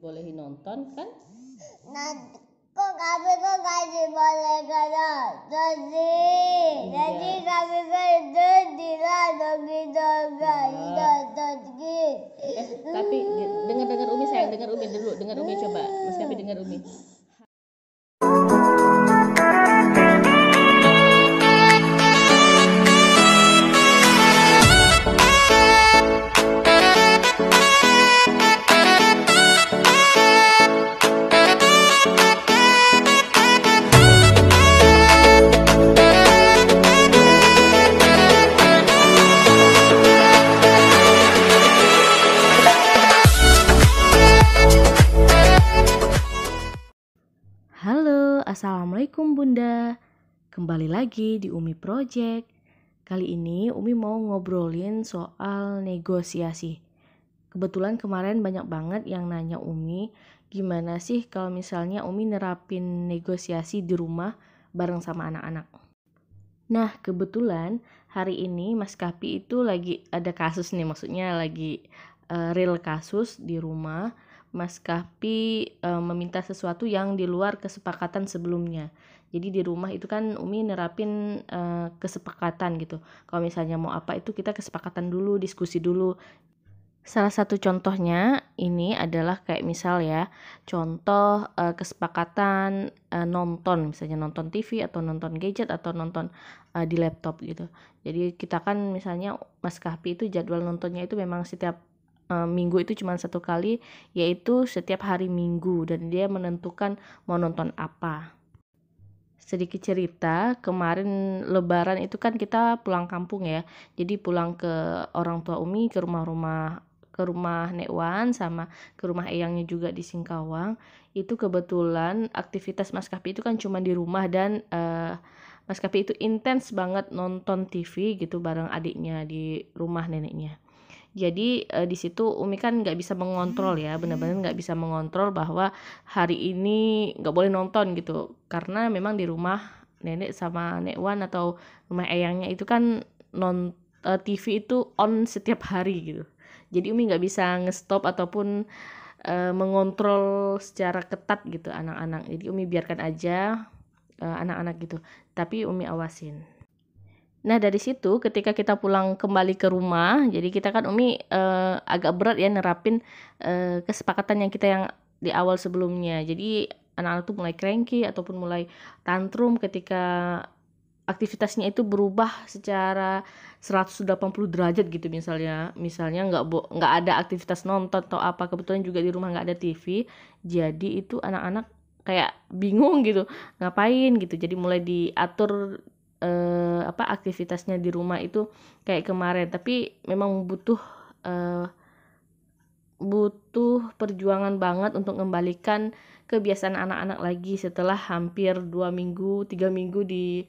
bolehin nonton kan? Nah, kok kami kok kasih boleh kena? Jadi jadi kami kan dongeng dongeng nonton gitu. eh tapi dengar dengar umi sayang dengar umi dulu. Dengar umi coba. Mas Kapi dengar umi Kembali lagi di Umi Project. Kali ini Umi mau ngobrolin soal negosiasi. Kebetulan kemarin banyak banget yang nanya Umi, gimana sih kalau misalnya Umi nerapin negosiasi di rumah bareng sama anak-anak. Nah, kebetulan hari ini Mas Kapi itu lagi ada kasus nih, maksudnya lagi uh, real kasus di rumah Mas Kapi e, meminta sesuatu yang di luar kesepakatan sebelumnya. Jadi di rumah itu kan Umi nerapin e, kesepakatan gitu. Kalau misalnya mau apa itu kita kesepakatan dulu, diskusi dulu. Salah satu contohnya ini adalah kayak misal ya, contoh e, kesepakatan e, nonton, misalnya nonton TV atau nonton gadget atau nonton e, di laptop gitu. Jadi kita kan misalnya Mas Kapi itu jadwal nontonnya itu memang setiap uh, minggu itu cuma satu kali yaitu setiap hari minggu dan dia menentukan mau nonton apa sedikit cerita kemarin lebaran itu kan kita pulang kampung ya. Jadi pulang ke orang tua Umi ke rumah-rumah ke rumah Nekwan sama ke rumah Eyangnya juga di Singkawang. Itu kebetulan aktivitas Mas Kapi itu kan cuma di rumah dan uh, Mas Kapi itu intens banget nonton TV gitu bareng adiknya di rumah neneknya jadi uh, di situ Umi kan nggak bisa mengontrol ya benar-benar nggak bisa mengontrol bahwa hari ini nggak boleh nonton gitu. Karena memang di rumah nenek sama nek Wan atau rumah eyangnya itu kan non uh, eh, TV itu on setiap hari gitu. Jadi Umi nggak bisa ngestop ataupun uh, mengontrol secara ketat gitu anak-anak. Jadi Umi biarkan aja anak-anak uh, gitu. Tapi Umi awasin Nah dari situ ketika kita pulang kembali ke rumah, jadi kita kan Umi uh, agak berat ya nerapin uh, kesepakatan yang kita yang di awal sebelumnya. Jadi anak-anak tuh mulai cranky ataupun mulai tantrum ketika aktivitasnya itu berubah secara 180 derajat gitu misalnya. Misalnya nggak nggak ada aktivitas nonton atau apa kebetulan juga di rumah nggak ada TV jadi itu anak-anak kayak bingung gitu ngapain gitu. Jadi mulai diatur uh, apa aktivitasnya di rumah itu kayak kemarin tapi memang butuh uh, butuh perjuangan banget untuk mengembalikan kebiasaan anak-anak lagi setelah hampir dua minggu tiga minggu di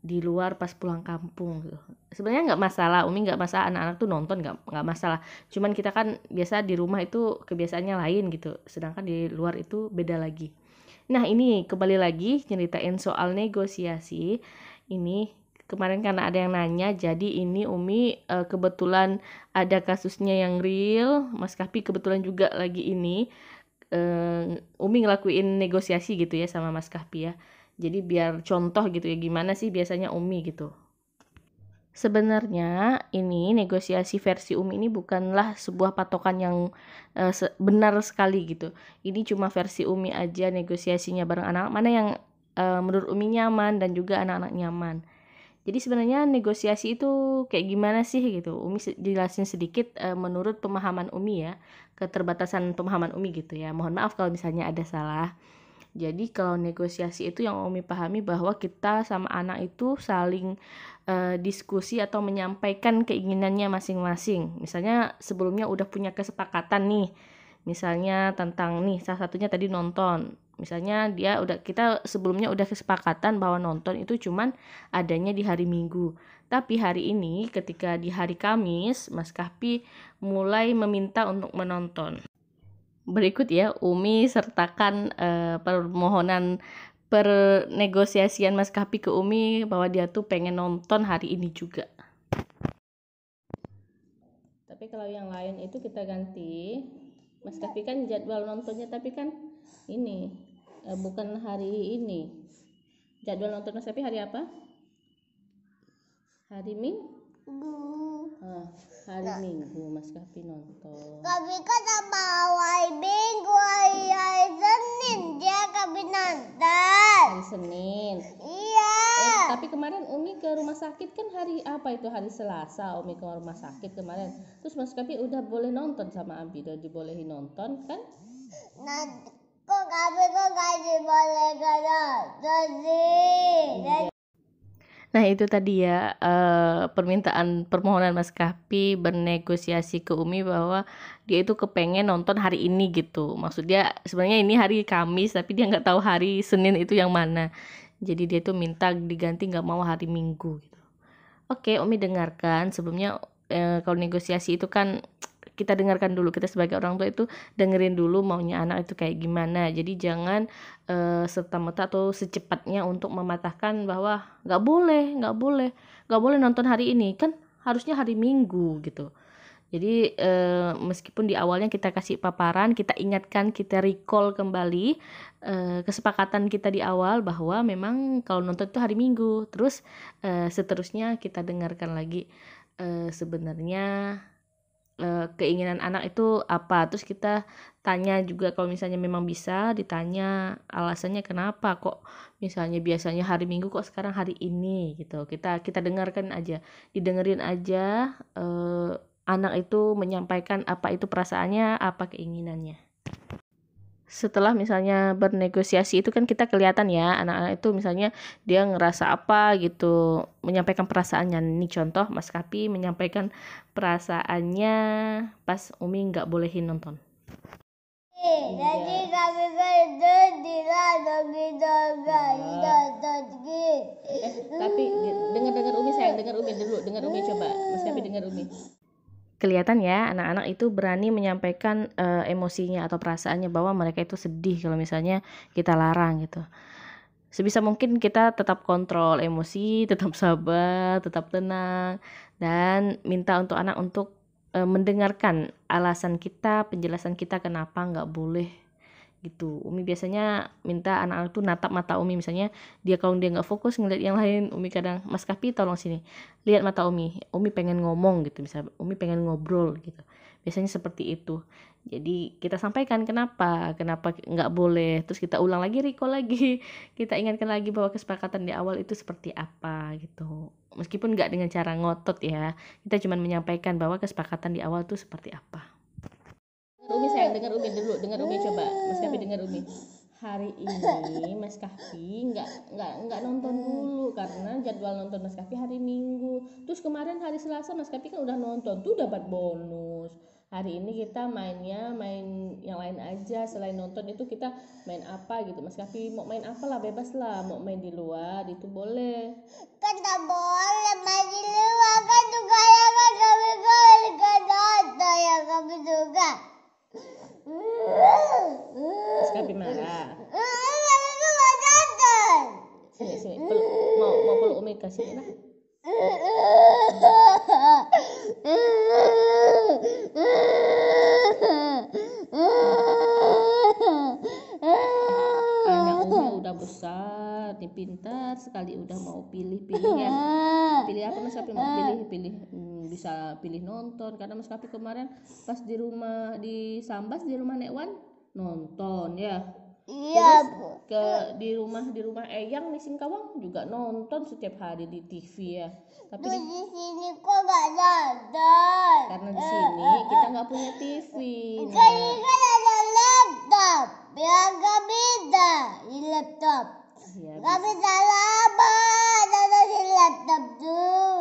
di luar pas pulang kampung. Sebenarnya nggak masalah, Umi nggak masalah anak-anak tuh nonton nggak nggak masalah. Cuman kita kan biasa di rumah itu kebiasaannya lain gitu, sedangkan di luar itu beda lagi. Nah ini kembali lagi nyeritain soal negosiasi ini kemarin karena ada yang nanya jadi ini Umi uh, kebetulan ada kasusnya yang real Mas Kapi kebetulan juga lagi ini uh, Umi ngelakuin negosiasi gitu ya sama Mas Kapi ya. Jadi biar contoh gitu ya gimana sih biasanya Umi gitu. Sebenarnya ini negosiasi versi Umi ini bukanlah sebuah patokan yang uh, benar sekali gitu. Ini cuma versi Umi aja negosiasinya bareng anak mana yang uh, menurut Umi nyaman dan juga anak-anak nyaman. Jadi sebenarnya negosiasi itu kayak gimana sih gitu. Umi jelasin sedikit uh, menurut pemahaman Umi ya, keterbatasan pemahaman Umi gitu ya. Mohon maaf kalau misalnya ada salah. Jadi kalau negosiasi itu yang Umi pahami bahwa kita sama anak itu saling uh, diskusi atau menyampaikan keinginannya masing-masing. Misalnya sebelumnya udah punya kesepakatan nih. Misalnya tentang nih salah satunya tadi nonton misalnya dia udah kita sebelumnya udah kesepakatan bahwa nonton itu cuman adanya di hari Minggu. Tapi hari ini ketika di hari Kamis Mas Kahpi mulai meminta untuk menonton. Berikut ya Umi sertakan uh, permohonan pernegosiasian Mas Kahpi ke Umi bahwa dia tuh pengen nonton hari ini juga. Tapi kalau yang lain itu kita ganti. Mas Kapi kan jadwal nontonnya tapi kan ini eh, bukan hari ini. Jadwal nonton Mas hari apa? Hari Ming? Ah, hari Minggu Mas Kapi nonton. Kami kan sama hari Minggu, hari, hari Senin dia kami nonton. hari Senin. Iya. Eh, tapi kemarin Umi ke rumah sakit kan hari apa itu? Hari Selasa Umi ke rumah sakit kemarin. Terus Mas Kapi udah boleh nonton sama Abi udah dibolehin nonton kan? Nanti Nah itu tadi ya eh, permintaan permohonan Mas Kapi bernegosiasi ke Umi bahwa dia itu kepengen nonton hari ini gitu. Maksudnya sebenarnya ini hari Kamis tapi dia nggak tahu hari Senin itu yang mana. Jadi dia tuh minta diganti nggak mau hari Minggu gitu. Oke Umi dengarkan sebelumnya eh, kalau negosiasi itu kan kita dengarkan dulu kita sebagai orang tua itu dengerin dulu maunya anak itu kayak gimana. Jadi jangan eh, serta-merta atau secepatnya untuk mematahkan bahwa nggak boleh nggak boleh nggak boleh nonton hari ini. Kan harusnya hari Minggu gitu. Jadi eh, meskipun di awalnya kita kasih paparan kita ingatkan kita recall kembali eh, kesepakatan kita di awal bahwa memang kalau nonton itu hari Minggu. Terus seterusnya kita dengarkan lagi eh, sebenarnya eh, keinginan anak itu apa? Terus kita tanya juga kalau misalnya memang bisa ditanya alasannya kenapa kok misalnya biasanya hari Minggu kok sekarang hari ini gitu. Kita kita dengarkan aja didengerin aja eh, anak itu menyampaikan apa itu perasaannya apa keinginannya setelah misalnya bernegosiasi itu kan kita kelihatan ya anak-anak itu misalnya dia ngerasa apa gitu menyampaikan perasaannya. Ini contoh Mas Kapi menyampaikan perasaannya pas Umi nggak bolehin nonton. Jadi kami kan tidak lagi nonton nonton gitu. eh tapi dengar dengar Umi sayang. Dengar Umi dulu. Dengar Umi coba. Mas Kapi dengar Umi kelihatan ya anak-anak itu berani menyampaikan eh, emosinya atau perasaannya bahwa mereka itu sedih kalau misalnya kita larang gitu. Sebisa mungkin kita tetap kontrol emosi, tetap sabar, tetap tenang dan minta untuk anak untuk eh, mendengarkan alasan kita, penjelasan kita kenapa nggak boleh gitu. Umi biasanya minta anak-anak tuh natap mata Umi. Misalnya dia kalau dia nggak fokus ngeliat yang lain Umi kadang Mas Kapi tolong sini. Lihat mata Umi. Umi pengen ngomong gitu bisa Umi pengen ngobrol gitu. Biasanya seperti itu. Jadi kita sampaikan kenapa kenapa nggak boleh. Terus kita ulang lagi recall lagi. Kita ingatkan lagi bahwa kesepakatan di awal itu seperti apa gitu. Meskipun nggak dengan cara ngotot ya kita cuma menyampaikan bahwa kesepakatan di awal itu seperti apa Umi sayang. Dengar Umi dulu dengar Umi coba. Mas Kapi dengar Umi. Hari ini Mas Kapi nggak nggak nggak nonton dulu karena jadwal nonton Mas Kapi hari Minggu. Terus kemarin hari Selasa Mas Kapi kan udah nonton tuh dapat bonus. Hari ini kita mainnya main yang lain aja. Selain nonton itu kita main apa gitu. Mas Kapi mau main apa lah bebas lah. Mau main di luar itu boleh. Kan tak boleh main di luar. Kan juga ya kan kami kan nonton ya kami juga. Mas Kapi marah sini sini peluk, mau mau peluk ke sini lah anak Umi udah besar nih pintar sekali udah mau pilih pilih ya pilih apa Mas Kapi mau pilih pilih pilih nonton karena Mas Kapi kemarin pas di rumah di Sambas di rumah Nekwan nonton ya Iya, Terus Bu. ke di rumah di rumah Eyang di Singkawang juga nonton setiap hari di TV ya tapi di- sini kok nggak nonton? karena di sini kita nggak punya TV Kan nah kan ada laptop. Biar nggak bisa di laptop. ya Nggak bisa lama nonton di laptop tuh.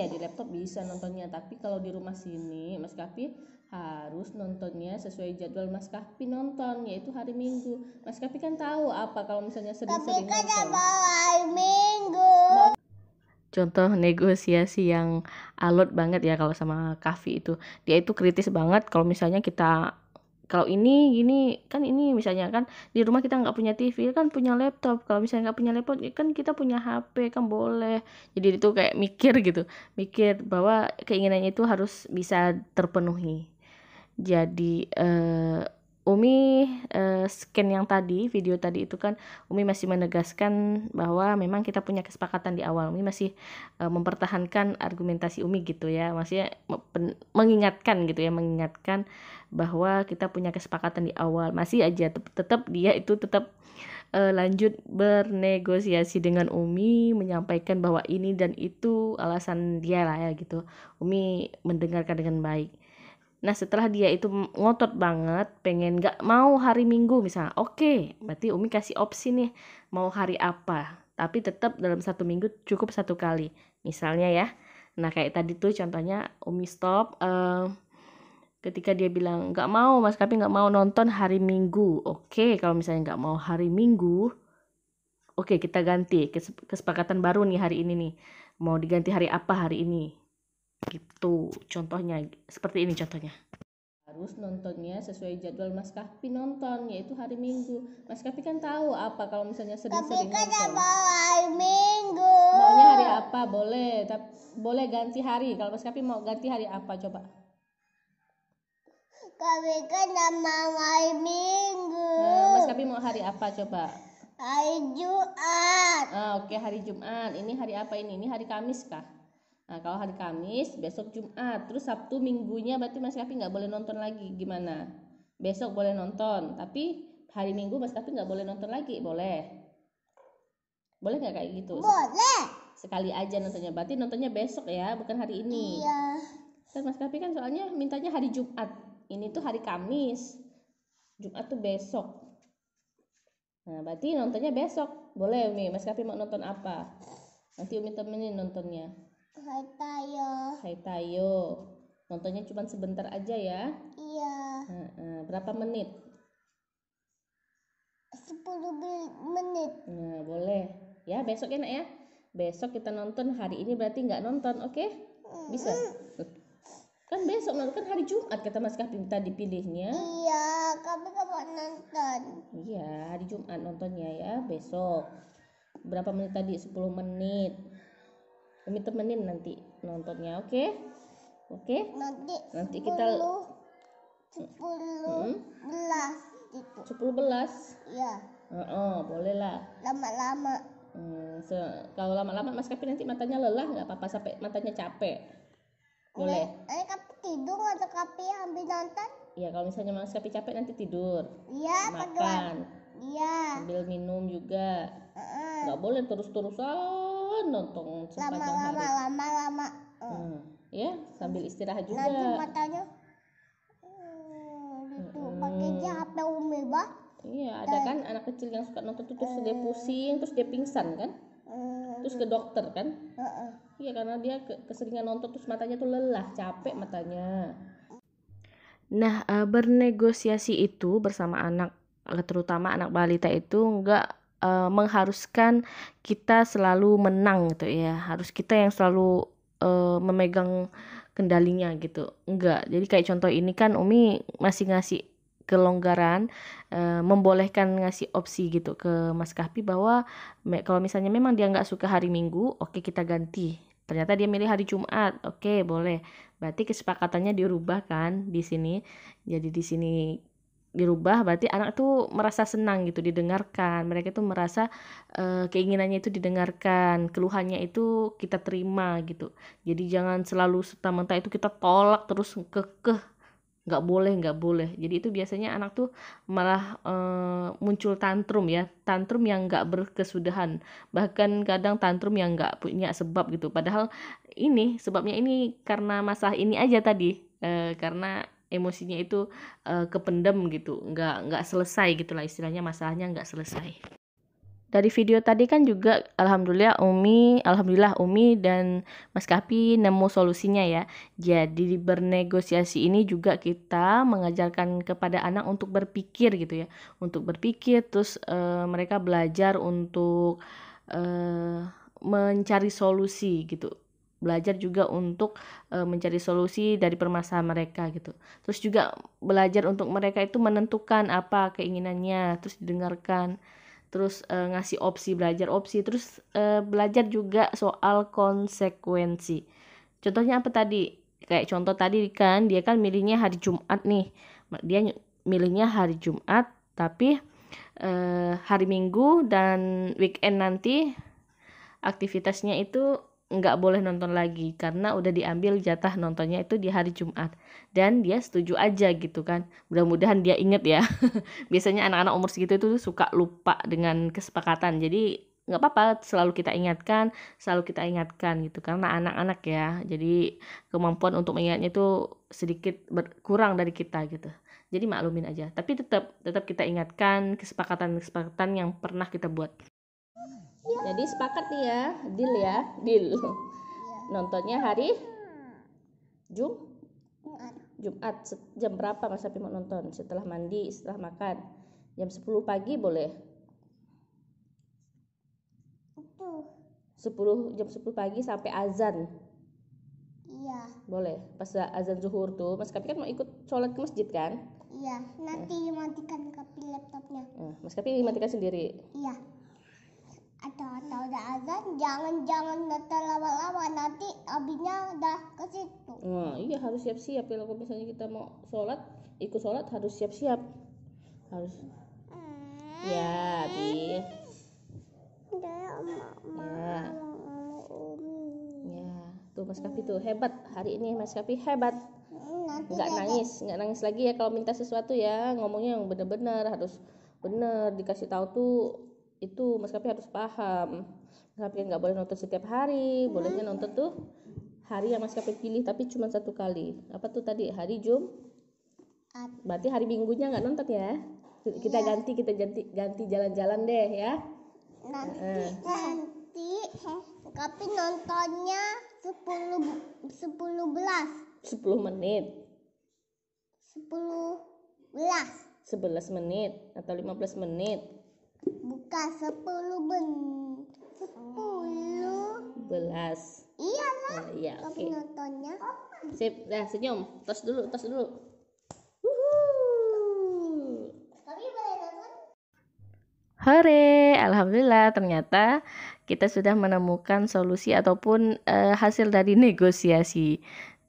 Iya di laptop bisa nontonnya. Tapi kalau di rumah sini Mas Kapi harus nontonnya sesuai jadwal Mas Kapi nonton yaitu hari Minggu. Mas Kapi kan tahu apa kalau misalnya Tapi sering-sering kan nonton. sama hari Minggu. contoh negosiasi yang alot banget ya kalau sama Kavi itu. Dia itu kritis banget kalau misalnya kita kalau ini gini kan ini misalnya kan di rumah kita nggak punya TV kan punya laptop. Kalau misalnya nggak punya laptop kan kita punya HP kan boleh. Jadi itu kayak mikir gitu mikir bahwa keinginannya itu harus bisa terpenuhi. Jadi uh, Umi uh, scan yang tadi video tadi itu kan Umi masih menegaskan bahwa memang kita punya kesepakatan di awal. Umi masih uh, mempertahankan argumentasi Umi gitu ya. Maksudnya mengingatkan gitu ya mengingatkan bahwa kita punya kesepakatan di awal. Masih aja tetap dia itu tetap uh, lanjut bernegosiasi dengan Umi menyampaikan bahwa ini dan itu alasan dia lah ya gitu. Umi mendengarkan dengan baik Nah setelah dia itu ngotot banget pengen gak mau hari minggu misalnya oke okay, berarti Umi kasih opsi nih mau hari apa? Tapi tetap dalam satu minggu cukup satu kali misalnya ya. Nah kayak tadi tuh contohnya Umi stop uh, ketika dia bilang nggak mau mas tapi nggak mau nonton hari minggu. Oke okay, kalau misalnya nggak mau hari minggu oke okay, kita ganti kesepakatan baru nih hari ini nih. Mau diganti hari apa hari ini gitu contohnya seperti ini contohnya. Harus nontonnya sesuai jadwal Mas Kapi nonton yaitu hari Minggu. Mas Kapi kan tahu apa kalau misalnya sering-sering kan nonton. mau hari Minggu. Maunya hari apa? Boleh tapi boleh ganti hari. Kalau Mas Kapi mau ganti hari apa coba? Kami kan mau hari Minggu. Nah, Mas Kapi mau hari apa coba? Hari Jumat. Ah, oke okay, hari Jumat. Ini hari apa ini? Ini hari Kamis kah Nah, kalau hari Kamis, besok Jumat, terus Sabtu minggunya berarti Mas Kapi nggak boleh nonton lagi. Gimana? Besok boleh nonton, tapi hari Minggu Mas Kapi nggak boleh nonton lagi, boleh? Boleh nggak kayak gitu? Boleh. Sekali aja nontonnya, berarti nontonnya besok ya, bukan hari ini. Iya. Kan Mas Kapi kan soalnya mintanya hari Jumat. Ini tuh hari Kamis. Jumat tuh besok. Nah, berarti nontonnya besok. Boleh Umi, Mas Kapi mau nonton apa? Nanti Umi temenin nontonnya. Hai Tayo. Hai Tayo. Nontonnya cuma sebentar aja ya. Iya. Nah, berapa menit? 10 menit. Nah, boleh. Ya, besok ya, Nak ya. Besok kita nonton hari ini berarti nggak nonton, oke? Okay? Bisa. Kan besok kan hari Jumat kata Mas Kapim tadi pilihnya. Iya, kami mau nonton. Iya, hari Jumat nontonnya ya, besok. Berapa menit tadi? 10 menit kami temenin nanti nontonnya oke? Okay? oke? Okay? nanti nanti kita sepuluh hmm? belas gitu. Sepuluh belas? Ya oh, oh boleh lah. Lama-lama. Hmm, kalau lama-lama mas kapi nanti matanya lelah nggak apa-apa sampai matanya capek. Boleh? Eh kapi tidur atau kapi ambil nonton. Iya kalau misalnya mas kapi capek nanti tidur. Iya makan iya ambil minum juga nggak uh -uh. boleh terus-terusan nonton sepanjang lama, hari lama lama lama hmm. ya sambil istirahat juga nanti matanya hmm, gitu hmm. pakai HP umi bah iya ada kan anak kecil yang suka nonton terus dia hmm. pusing terus dia pingsan kan hmm. terus ke dokter kan uh iya karena dia keseringan nonton terus matanya tuh lelah capek matanya nah uh, bernegosiasi itu bersama anak terutama anak balita itu enggak uh, mengharuskan kita selalu menang gitu ya. Harus kita yang selalu uh, memegang kendalinya gitu. Enggak jadi kayak contoh ini kan Umi masih ngasih kelonggaran uh, membolehkan ngasih opsi gitu ke Mas Kahpi bahwa me, kalau misalnya memang dia nggak suka hari Minggu oke okay, kita ganti. Ternyata dia milih hari Jumat oke okay, boleh. Berarti kesepakatannya dirubah kan di sini. Jadi di sini dirubah berarti anak tuh merasa senang gitu didengarkan. Mereka tuh merasa uh, keinginannya itu didengarkan keluhannya itu kita terima gitu. Jadi jangan selalu serta merta itu kita tolak terus kekeh. Nggak boleh nggak boleh. Jadi itu biasanya anak tuh malah uh, muncul tantrum ya. Tantrum yang nggak berkesudahan. Bahkan kadang tantrum yang nggak punya sebab gitu. Padahal ini sebabnya ini karena masalah ini aja tadi. Uh, karena emosinya itu uh, kependem gitu. Nggak nggak selesai gitulah istilahnya masalahnya nggak selesai. Dari video tadi kan juga alhamdulillah Umi alhamdulillah Umi dan Mas Kapi nemu solusinya ya. Jadi bernegosiasi ini juga kita mengajarkan kepada anak untuk berpikir gitu ya. Untuk berpikir terus uh, mereka belajar untuk uh, mencari solusi gitu belajar juga untuk e, mencari solusi dari permasalahan mereka gitu. Terus juga belajar untuk mereka itu menentukan apa keinginannya, terus didengarkan, terus e, ngasih opsi belajar opsi, terus e, belajar juga soal konsekuensi. Contohnya apa tadi? kayak contoh tadi kan dia kan milihnya hari Jumat nih dia milihnya hari Jumat tapi eh, hari Minggu dan weekend nanti aktivitasnya itu nggak boleh nonton lagi karena udah diambil jatah nontonnya itu di hari Jumat. Dan dia setuju aja gitu kan. Mudah-mudahan dia inget ya. Biasanya anak-anak umur segitu itu suka lupa dengan kesepakatan. Jadi nggak apa-apa selalu kita ingatkan selalu kita ingatkan gitu. Karena anak-anak ya. Jadi kemampuan untuk mengingatnya itu sedikit berkurang dari kita gitu. Jadi maklumin aja. Tapi tetap tetap kita ingatkan kesepakatan-kesepakatan yang pernah kita buat jadi sepakat nih ya, deal ya, deal. Nontonnya hari Jum Jumat jam berapa Mas Sapi mau nonton? Setelah mandi, setelah makan. Jam 10 pagi boleh? Itu. 10 jam 10 pagi sampai azan. Iya. Boleh. Pas azan zuhur tuh, Mas Kapi kan mau ikut sholat ke masjid kan? Iya. Nanti matikan kapi laptopnya. Eh, Mas Kapi matikan sendiri. Iya. Atau atau udah azan, jangan jangan nonton lama-lama nanti abinya udah ke situ. Nah, iya harus siap-siap ya kalau misalnya kita mau sholat, ikut sholat harus siap-siap. Harus. Ya, Bi. Ya. Ya. Ya, tuh Mas Kapi tuh hebat. Hari ini Mas Kapi hebat. Nanti Nggak nangis, nggak nangis lagi ya kalau minta sesuatu ya. Ngomongnya yang benar-benar harus benar dikasih tahu tuh itu Mas Kapi harus paham. Mas Kapi nggak boleh nonton setiap hari, bolehnya nonton tuh hari yang Mas Kapi pilih tapi cuma satu kali. Apa tuh tadi? Hari Jum Berarti hari Minggunya nggak nonton ya? Kita ganti, kita ganti, ganti jalan-jalan deh ya. nanti Eh. nanti tapi nontonnya 10 10 belas 10 menit, 10 belas 11 menit atau 15 menit, bukan 10 ben 10 belas. iyalah Nah, iya, oke. tapi nontonnya Sip, dah senyum. Tos dulu, tos dulu. Boleh nonton Hore, alhamdulillah ternyata kita sudah menemukan solusi ataupun eh, hasil dari negosiasi.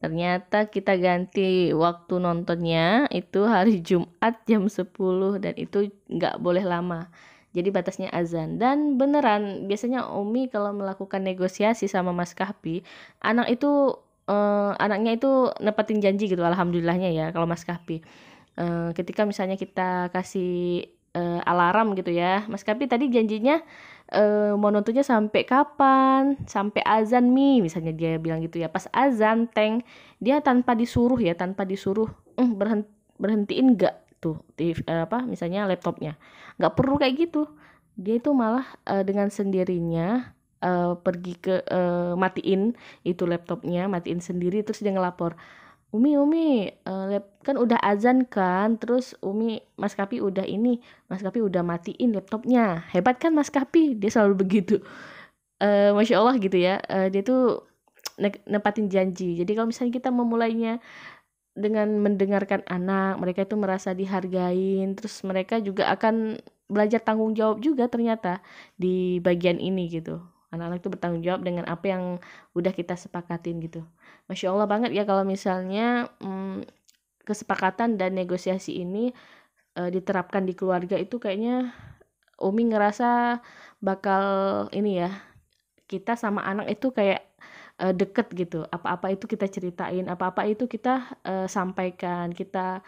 Ternyata kita ganti waktu nontonnya itu hari Jumat jam 10 dan itu nggak boleh lama. Jadi batasnya azan dan beneran biasanya Umi kalau melakukan negosiasi sama Mas Kahpi, anak itu eh, anaknya itu nepatin janji gitu alhamdulillahnya ya kalau Mas Kahpi. Eh, ketika misalnya kita kasih eh, alarm gitu ya. Mas Kapi tadi janjinya eh, mau nontonnya sampai kapan? Sampai azan mi, misalnya dia bilang gitu ya. Pas azan, teng, dia tanpa disuruh ya, tanpa disuruh, eh, berhenti, berhentiin nggak tuh, TV, eh, apa, misalnya laptopnya. Nggak perlu kayak gitu. Dia itu malah eh, dengan sendirinya eh, pergi ke eh, matiin itu laptopnya, matiin sendiri, terus dia ngelapor. Umi, Umi, lap- kan udah azan kan, terus Umi, Mas Kapi udah ini, Mas Kapi udah matiin laptopnya. Hebat kan Mas Kapi? Dia selalu begitu. Eh, Masya Allah gitu ya. Eh, dia tuh ne- nepatin janji. Jadi kalau misalnya kita memulainya dengan mendengarkan anak, mereka itu merasa dihargain, terus mereka juga akan belajar tanggung jawab juga ternyata di bagian ini gitu. Anak-anak itu bertanggung jawab dengan apa yang udah kita sepakatin gitu. Masya Allah banget ya kalau misalnya mm, kesepakatan dan negosiasi ini eh, diterapkan di keluarga itu kayaknya Umi ngerasa bakal ini ya kita sama anak itu kayak eh, deket gitu. Apa-apa itu kita ceritain apa-apa itu kita eh, sampaikan. Kita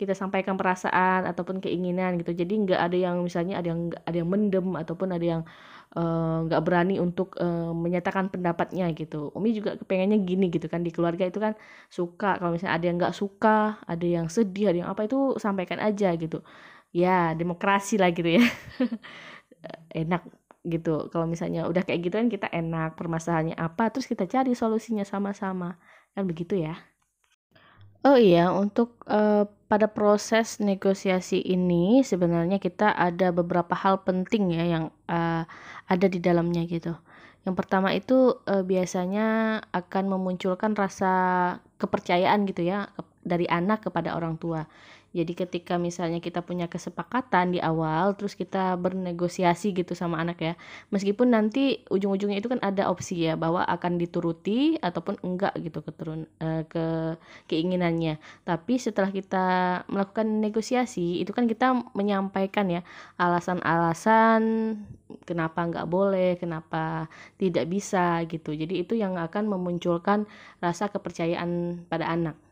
kita sampaikan perasaan ataupun keinginan gitu. Jadi nggak ada yang misalnya ada yang ada yang mendem ataupun ada yang eh, nggak berani untuk eh, menyatakan pendapatnya gitu. Umi juga kepengennya gini gitu kan. Di keluarga itu kan suka kalau misalnya ada yang nggak suka ada yang sedih ada yang apa itu sampaikan aja gitu. Ya demokrasi lah gitu ya. Enak gitu. Kalau misalnya udah kayak gitu kan kita enak permasalahannya apa terus kita cari solusinya sama-sama. Kan begitu ya? Oh iya untuk eh, pada proses negosiasi ini sebenarnya kita ada beberapa hal penting ya yang eh, ada di dalamnya gitu. Yang pertama itu eh, biasanya akan memunculkan rasa kepercayaan gitu ya dari anak kepada orang tua Jadi ketika misalnya kita punya kesepakatan di awal, terus kita bernegosiasi gitu sama anak ya, meskipun nanti ujung-ujungnya itu kan ada opsi ya bahwa akan dituruti ataupun enggak gitu keturun uh, ke keinginannya. Tapi setelah kita melakukan negosiasi, itu kan kita menyampaikan ya alasan-alasan kenapa enggak boleh, kenapa tidak bisa gitu. Jadi itu yang akan memunculkan rasa kepercayaan pada anak.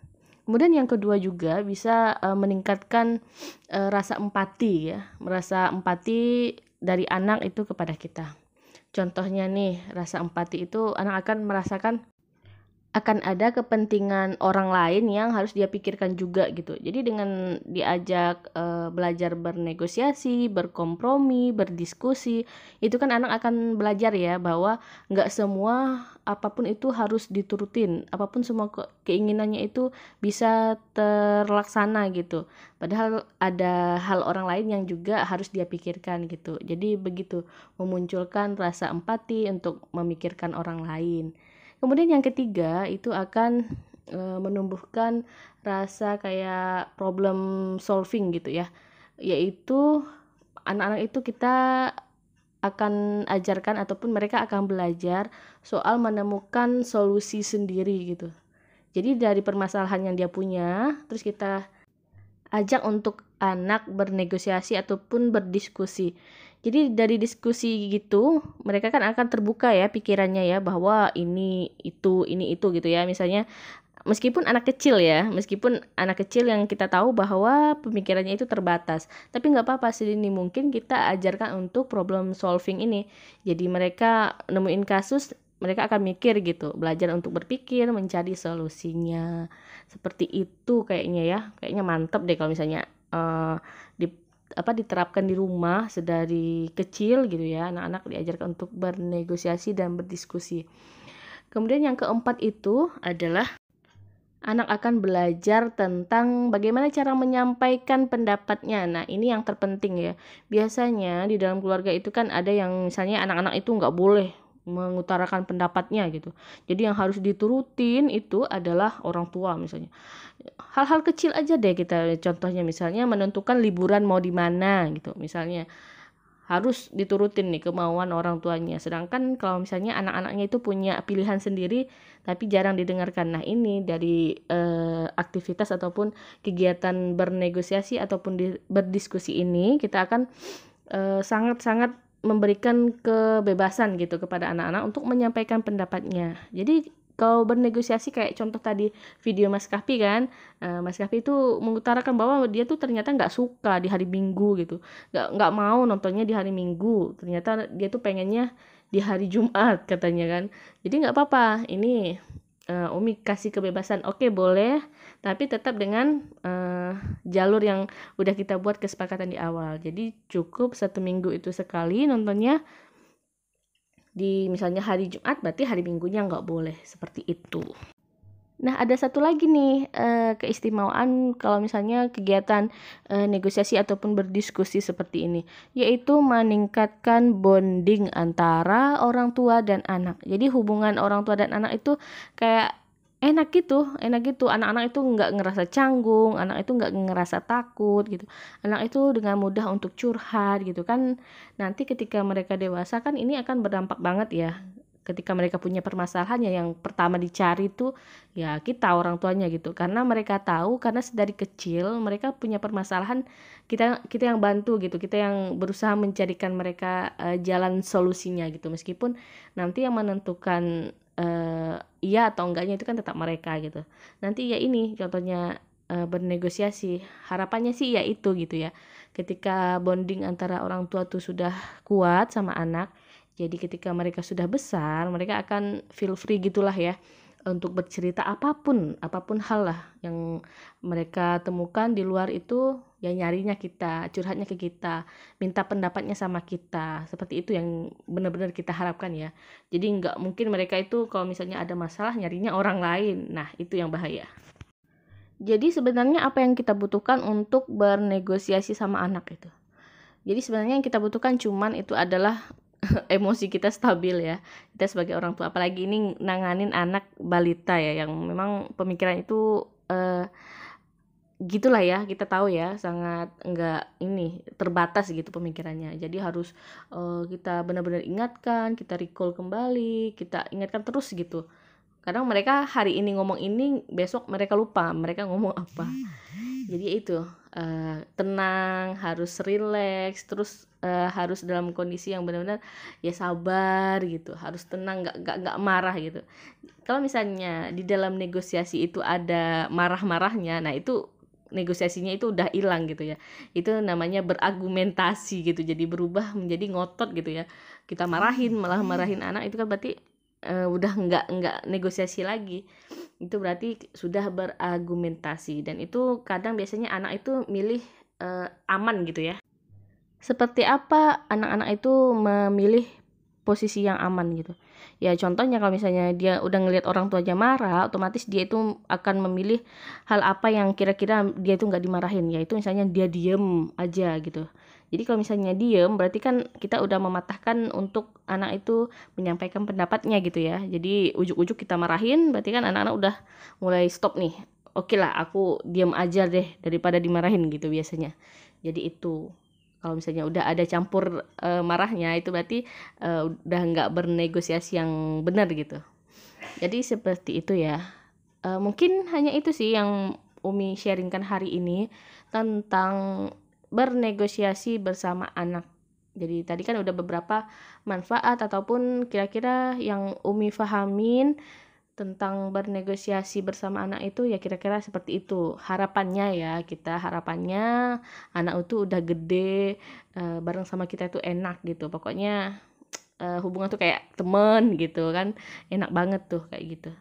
Kemudian yang kedua juga bisa uh, meningkatkan uh, rasa empati ya, merasa empati dari anak itu kepada kita. Contohnya nih, rasa empati itu anak akan merasakan akan ada kepentingan orang lain yang harus dia pikirkan juga gitu. Jadi dengan diajak e, belajar bernegosiasi, berkompromi, berdiskusi, itu kan anak akan belajar ya bahwa nggak semua apa pun itu harus diturutin, apa pun semua ke keinginannya itu bisa terlaksana gitu. Padahal ada hal orang lain yang juga harus dia pikirkan gitu. Jadi begitu memunculkan rasa empati untuk memikirkan orang lain. Kemudian yang ketiga itu akan e, menumbuhkan rasa kayak problem solving gitu ya. Yaitu anak-anak itu kita akan ajarkan ataupun mereka akan belajar soal menemukan solusi sendiri gitu. Jadi dari permasalahan yang dia punya, terus kita ajak untuk anak bernegosiasi ataupun berdiskusi. Jadi dari diskusi gitu, mereka kan akan terbuka ya pikirannya ya bahwa ini itu ini itu gitu ya. Misalnya meskipun anak kecil ya, meskipun anak kecil yang kita tahu bahwa pemikirannya itu terbatas, tapi nggak apa-apa sih ini mungkin kita ajarkan untuk problem solving ini. Jadi mereka nemuin kasus, mereka akan mikir gitu, belajar untuk berpikir, mencari solusinya. Seperti itu kayaknya ya, kayaknya mantep deh kalau misalnya uh, di apa diterapkan di rumah sedari kecil gitu ya anak-anak diajarkan untuk bernegosiasi dan berdiskusi kemudian yang keempat itu adalah anak akan belajar tentang bagaimana cara menyampaikan pendapatnya. Nah, ini yang terpenting ya. Biasanya di dalam keluarga itu kan ada yang misalnya anak-anak itu nggak boleh mengutarakan pendapatnya gitu. Jadi yang harus diturutin itu adalah orang tua misalnya. Hal-hal kecil aja deh kita contohnya misalnya menentukan liburan mau di mana gitu. Misalnya harus diturutin nih kemauan orang tuanya. Sedangkan kalau misalnya anak-anaknya itu punya pilihan sendiri tapi jarang didengarkan. Nah, ini dari eh, aktivitas ataupun kegiatan bernegosiasi ataupun di, berdiskusi ini kita akan eh, sangat-sangat memberikan kebebasan gitu kepada anak-anak untuk menyampaikan pendapatnya. Jadi kalau bernegosiasi kayak contoh tadi video Mas Kapi kan, uh, Mas Kapi itu mengutarakan bahwa dia tuh ternyata nggak suka di hari Minggu gitu, nggak nggak mau nontonnya di hari Minggu. Ternyata dia tuh pengennya di hari Jumat katanya kan. Jadi nggak apa-apa, ini uh, Umi kasih kebebasan oke okay, boleh tapi tetap dengan uh, jalur yang udah kita buat kesepakatan di awal. Jadi cukup satu minggu itu sekali nontonnya. Di misalnya hari Jumat berarti hari Minggunya nggak boleh seperti itu Nah, ada satu lagi nih uh, keistimewaan kalau misalnya kegiatan uh, negosiasi ataupun berdiskusi seperti ini, yaitu meningkatkan bonding antara orang tua dan anak. Jadi hubungan orang tua dan anak itu kayak enak gitu, enak gitu. Anak-anak itu nggak ngerasa canggung, anak itu nggak ngerasa takut gitu. Anak itu dengan mudah untuk curhat gitu kan. Nanti ketika mereka dewasa kan ini akan berdampak banget ya ketika mereka punya permasalahan ya yang pertama dicari tuh ya kita orang tuanya gitu. Karena mereka tahu karena dari kecil mereka punya permasalahan kita kita yang bantu gitu. Kita yang berusaha mencarikan mereka uh, jalan solusinya gitu. Meskipun nanti yang menentukan uh, iya atau enggaknya itu kan tetap mereka gitu. Nanti ya ini contohnya uh, bernegosiasi. Harapannya sih ya itu gitu ya. Ketika bonding antara orang tua tuh sudah kuat sama anak jadi ketika mereka sudah besar, mereka akan feel free gitulah ya untuk bercerita apa pun, apa pun hal lah yang mereka temukan di luar itu ya nyarinya kita, curhatnya ke kita, minta pendapatnya sama kita. Seperti itu yang benar-benar kita harapkan ya. Jadi nggak mungkin mereka itu kalau misalnya ada masalah nyarinya orang lain. Nah, itu yang bahaya. Jadi sebenarnya apa yang kita butuhkan untuk bernegosiasi sama anak itu? Jadi sebenarnya yang kita butuhkan cuman itu adalah emosi kita stabil ya. Kita sebagai orang tua apalagi ini nanganin anak balita ya yang memang pemikiran itu uh, gitulah ya kita tahu ya sangat enggak ini terbatas gitu pemikirannya. Jadi harus uh, kita benar-benar ingatkan kita recall kembali kita ingatkan terus gitu. Kadang mereka hari ini ngomong ini besok mereka lupa mereka ngomong apa. Jadi itu uh, tenang harus relax terus uh, harus dalam kondisi yang benar-benar ya sabar gitu harus tenang nggak nggak nggak marah gitu. Kalau misalnya di dalam negosiasi itu ada marah-marahnya nah itu negosiasinya itu udah hilang gitu ya. Itu namanya berargumentasi gitu jadi berubah menjadi ngotot gitu ya. Kita marahin malah marahin anak itu kan berarti uh, udah nggak nggak negosiasi lagi. Itu berarti sudah berargumentasi. Dan itu kadang biasanya anak itu milih uh, aman gitu ya. Seperti apa anak-anak itu memilih posisi yang aman gitu? Ya contohnya kalau misalnya dia udah ngelihat orang tua aja marah otomatis dia itu akan memilih hal apa yang kira-kira dia itu nggak dimarahin. Ya itu misalnya dia diem aja gitu jadi kalau misalnya diem berarti kan kita udah mematahkan untuk anak itu menyampaikan pendapatnya gitu ya. Jadi ujuk-ujuk kita marahin berarti kan anak-anak udah mulai stop nih. Oke lah aku diem aja deh daripada dimarahin gitu biasanya. Jadi itu kalau misalnya udah ada campur uh, marahnya itu berarti uh, udah nggak bernegosiasi yang benar gitu. Jadi seperti itu ya. Uh, mungkin hanya itu sih yang Umi sharingkan hari ini tentang bernegosiasi bersama anak. Jadi tadi kan udah beberapa manfaat ataupun kira-kira yang Umi fahamin tentang bernegosiasi bersama anak itu ya kira-kira seperti itu. Harapannya ya kita harapannya anak itu udah gede uh, bareng sama kita itu enak gitu. Pokoknya uh, hubungan tuh kayak temen gitu kan enak banget tuh kayak gitu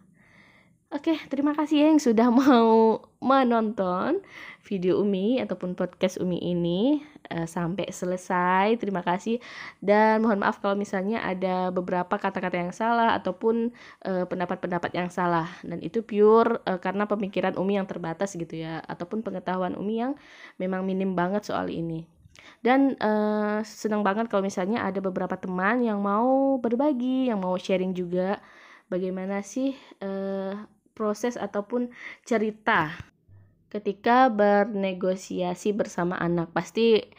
Oke, terima kasih ya yang sudah mau menonton video Umi ataupun podcast Umi ini uh, sampai selesai. Terima kasih dan mohon maaf kalau misalnya ada beberapa kata-kata yang salah ataupun pendapat pendapat-pendapat yang salah dan itu pure uh, karena pemikiran Umi yang terbatas gitu ya ataupun pengetahuan Umi yang memang minim banget soal ini. Dan uh, senang banget kalau misalnya ada beberapa teman yang mau berbagi, yang mau sharing juga bagaimana sih uh, proses ataupun cerita ketika bernegosiasi bersama anak. Pasti